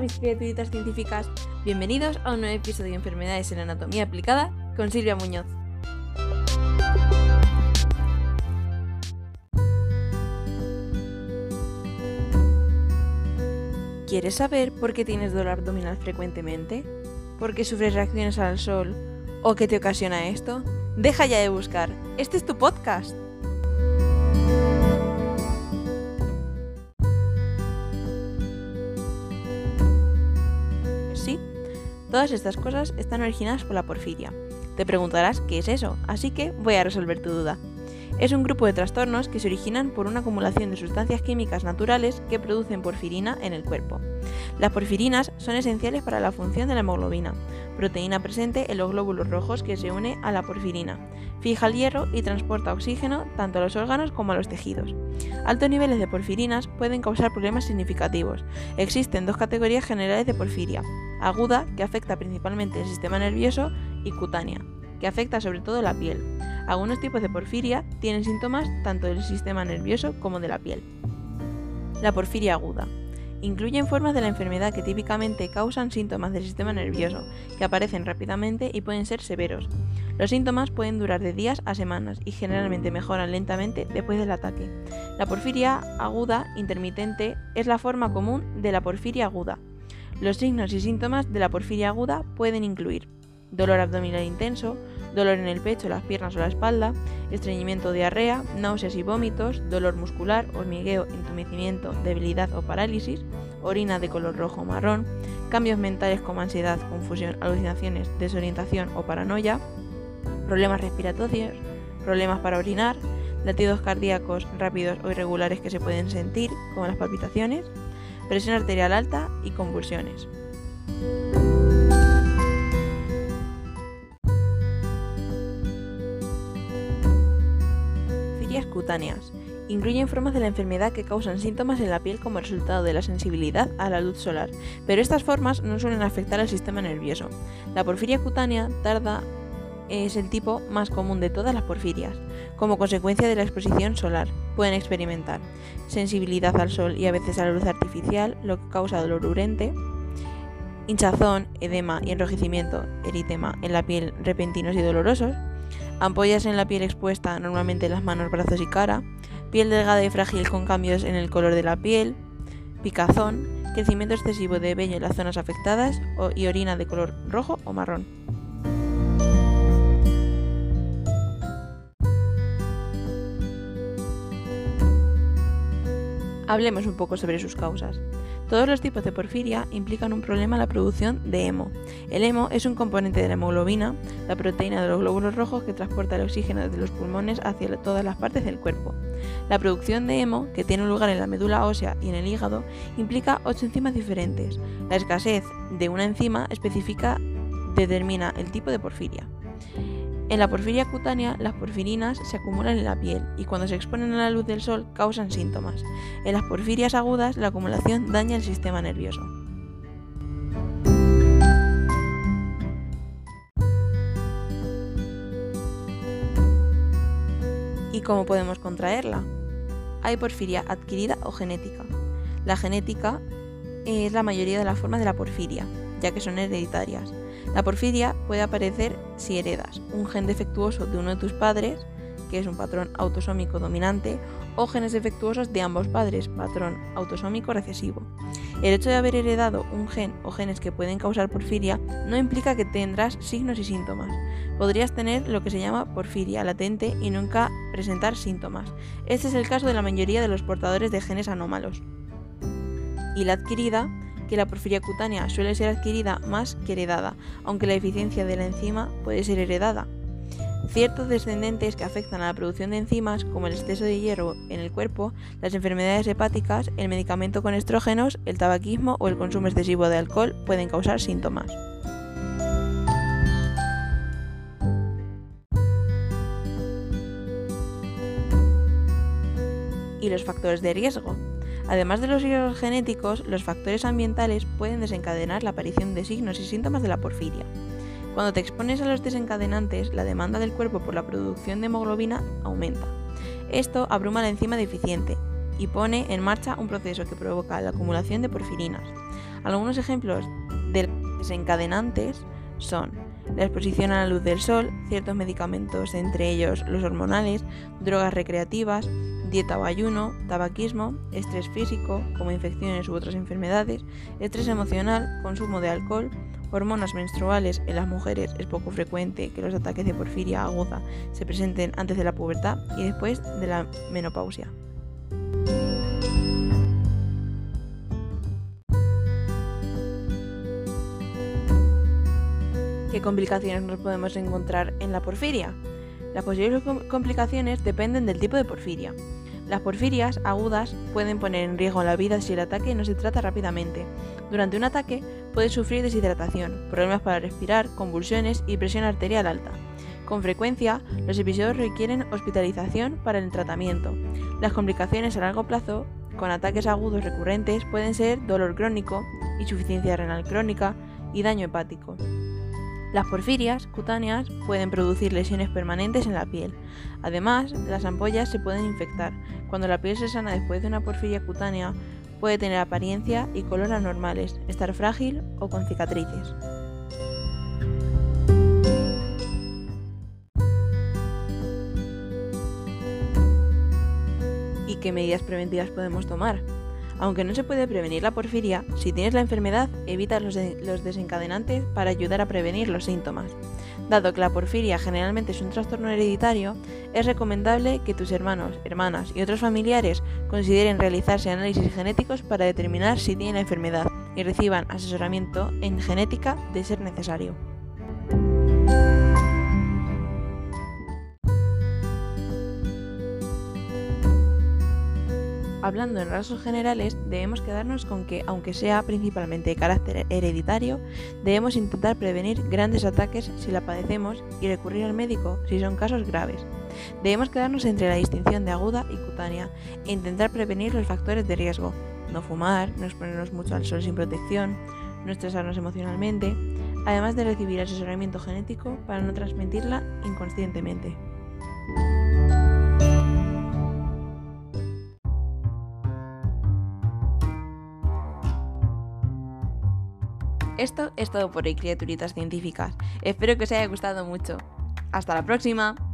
mis criaturitas científicas, bienvenidos a un nuevo episodio de Enfermedades en Anatomía Aplicada con Silvia Muñoz. ¿Quieres saber por qué tienes dolor abdominal frecuentemente? ¿Por qué sufres reacciones al sol? ¿O qué te ocasiona esto? Deja ya de buscar. Este es tu podcast. Todas estas cosas están originadas por la porfiria. Te preguntarás qué es eso, así que voy a resolver tu duda. Es un grupo de trastornos que se originan por una acumulación de sustancias químicas naturales que producen porfirina en el cuerpo. Las porfirinas son esenciales para la función de la hemoglobina, proteína presente en los glóbulos rojos que se une a la porfirina. Fija el hierro y transporta oxígeno tanto a los órganos como a los tejidos. Altos niveles de porfirinas pueden causar problemas significativos. Existen dos categorías generales de porfiria, aguda, que afecta principalmente el sistema nervioso, y cutánea, que afecta sobre todo la piel. Algunos tipos de porfiria tienen síntomas tanto del sistema nervioso como de la piel. La porfiria aguda. Incluyen formas de la enfermedad que típicamente causan síntomas del sistema nervioso, que aparecen rápidamente y pueden ser severos. Los síntomas pueden durar de días a semanas y generalmente mejoran lentamente después del ataque. La porfiria aguda intermitente es la forma común de la porfiria aguda. Los signos y síntomas de la porfiria aguda pueden incluir dolor abdominal intenso, dolor en el pecho, las piernas o la espalda, estreñimiento, diarrea, náuseas y vómitos, dolor muscular, hormigueo, entumecimiento, debilidad o parálisis, orina de color rojo o marrón, cambios mentales como ansiedad, confusión, alucinaciones, desorientación o paranoia, problemas respiratorios, problemas para orinar, latidos cardíacos rápidos o irregulares que se pueden sentir, como las palpitaciones, presión arterial alta y convulsiones. Cutáneas. Incluyen formas de la enfermedad que causan síntomas en la piel como resultado de la sensibilidad a la luz solar, pero estas formas no suelen afectar al sistema nervioso. La porfiria cutánea tarda es el tipo más común de todas las porfirias. Como consecuencia de la exposición solar, pueden experimentar sensibilidad al sol y a veces a la luz artificial, lo que causa dolor urente, hinchazón, edema y enrojecimiento, eritema en la piel repentinos y dolorosos, ampollas en la piel expuesta, normalmente en las manos, brazos y cara, piel delgada y frágil con cambios en el color de la piel, picazón, crecimiento excesivo de vello en las zonas afectadas y orina de color rojo o marrón. Hablemos un poco sobre sus causas. Todos los tipos de porfiria implican un problema en la producción de hemo. El hemo es un componente de la hemoglobina, la proteína de los glóbulos rojos que transporta el oxígeno desde los pulmones hacia todas las partes del cuerpo. La producción de hemo, que tiene lugar en la médula ósea y en el hígado, implica ocho enzimas diferentes. La escasez de una enzima específica determina el tipo de porfiria. En la porfiria cutánea, las porfirinas se acumulan en la piel y cuando se exponen a la luz del sol causan síntomas. En las porfirias agudas, la acumulación daña el sistema nervioso. ¿Y cómo podemos contraerla? Hay porfiria adquirida o genética. La genética es la mayoría de las formas de la porfiria, ya que son hereditarias. La porfiria puede aparecer si heredas un gen defectuoso de uno de tus padres, que es un patrón autosómico dominante, o genes defectuosos de ambos padres, patrón autosómico recesivo. El hecho de haber heredado un gen o genes que pueden causar porfiria no implica que tendrás signos y síntomas. Podrías tener lo que se llama porfiria latente y nunca presentar síntomas. Este es el caso de la mayoría de los portadores de genes anómalos. Y la adquirida que la porfiria cutánea suele ser adquirida más que heredada, aunque la eficiencia de la enzima puede ser heredada. Ciertos descendentes que afectan a la producción de enzimas, como el exceso de hierro en el cuerpo, las enfermedades hepáticas, el medicamento con estrógenos, el tabaquismo o el consumo excesivo de alcohol, pueden causar síntomas. y los factores de riesgo. Además de los riesgos genéticos, los factores ambientales pueden desencadenar la aparición de signos y síntomas de la porfiria. Cuando te expones a los desencadenantes, la demanda del cuerpo por la producción de hemoglobina aumenta. Esto abruma la enzima deficiente y pone en marcha un proceso que provoca la acumulación de porfirinas. Algunos ejemplos de desencadenantes son la exposición a la luz del sol, ciertos medicamentos, entre ellos los hormonales, drogas recreativas, dieta o ayuno, tabaquismo, estrés físico, como infecciones u otras enfermedades, estrés emocional, consumo de alcohol, hormonas menstruales en las mujeres es poco frecuente que los ataques de porfiria aguda se presenten antes de la pubertad y después de la menopausia. ¿Qué complicaciones nos podemos encontrar en la porfiria? Las posibles complicaciones dependen del tipo de porfiria. Las porfirias agudas pueden poner en riesgo la vida si el ataque no se trata rápidamente. Durante un ataque puede sufrir deshidratación, problemas para respirar, convulsiones y presión arterial alta. Con frecuencia, los episodios requieren hospitalización para el tratamiento. Las complicaciones a largo plazo con ataques agudos recurrentes pueden ser dolor crónico, insuficiencia renal crónica y daño hepático. Las porfirias cutáneas pueden producir lesiones permanentes en la piel. Además, las ampollas se pueden infectar. Cuando la piel se sana después de una porfiria cutánea, puede tener apariencia y color anormales, estar frágil o con cicatrices. ¿Y qué medidas preventivas podemos tomar? Aunque no se puede prevenir la porfiria, si tienes la enfermedad, evita los, desencadenantes para ayudar a prevenir los síntomas. Dado que la porfiria generalmente es un trastorno hereditario, es recomendable que tus hermanos, hermanas y otros familiares consideren realizarse análisis genéticos para determinar si tienen la enfermedad y reciban asesoramiento en genética de ser necesario. Hablando en rasgos generales, debemos quedarnos con que, aunque sea principalmente de carácter hereditario, debemos intentar prevenir grandes ataques si la padecemos y recurrir al médico si son casos graves. Debemos quedarnos entre la distinción de aguda y cutánea e intentar prevenir los factores de riesgo, no fumar, no exponernos mucho al sol sin protección, no estresarnos emocionalmente, además de recibir asesoramiento genético para no transmitirla inconscientemente. Esto es todo por hoy, criaturitas científicas. Espero que os haya gustado mucho. ¡Hasta la próxima!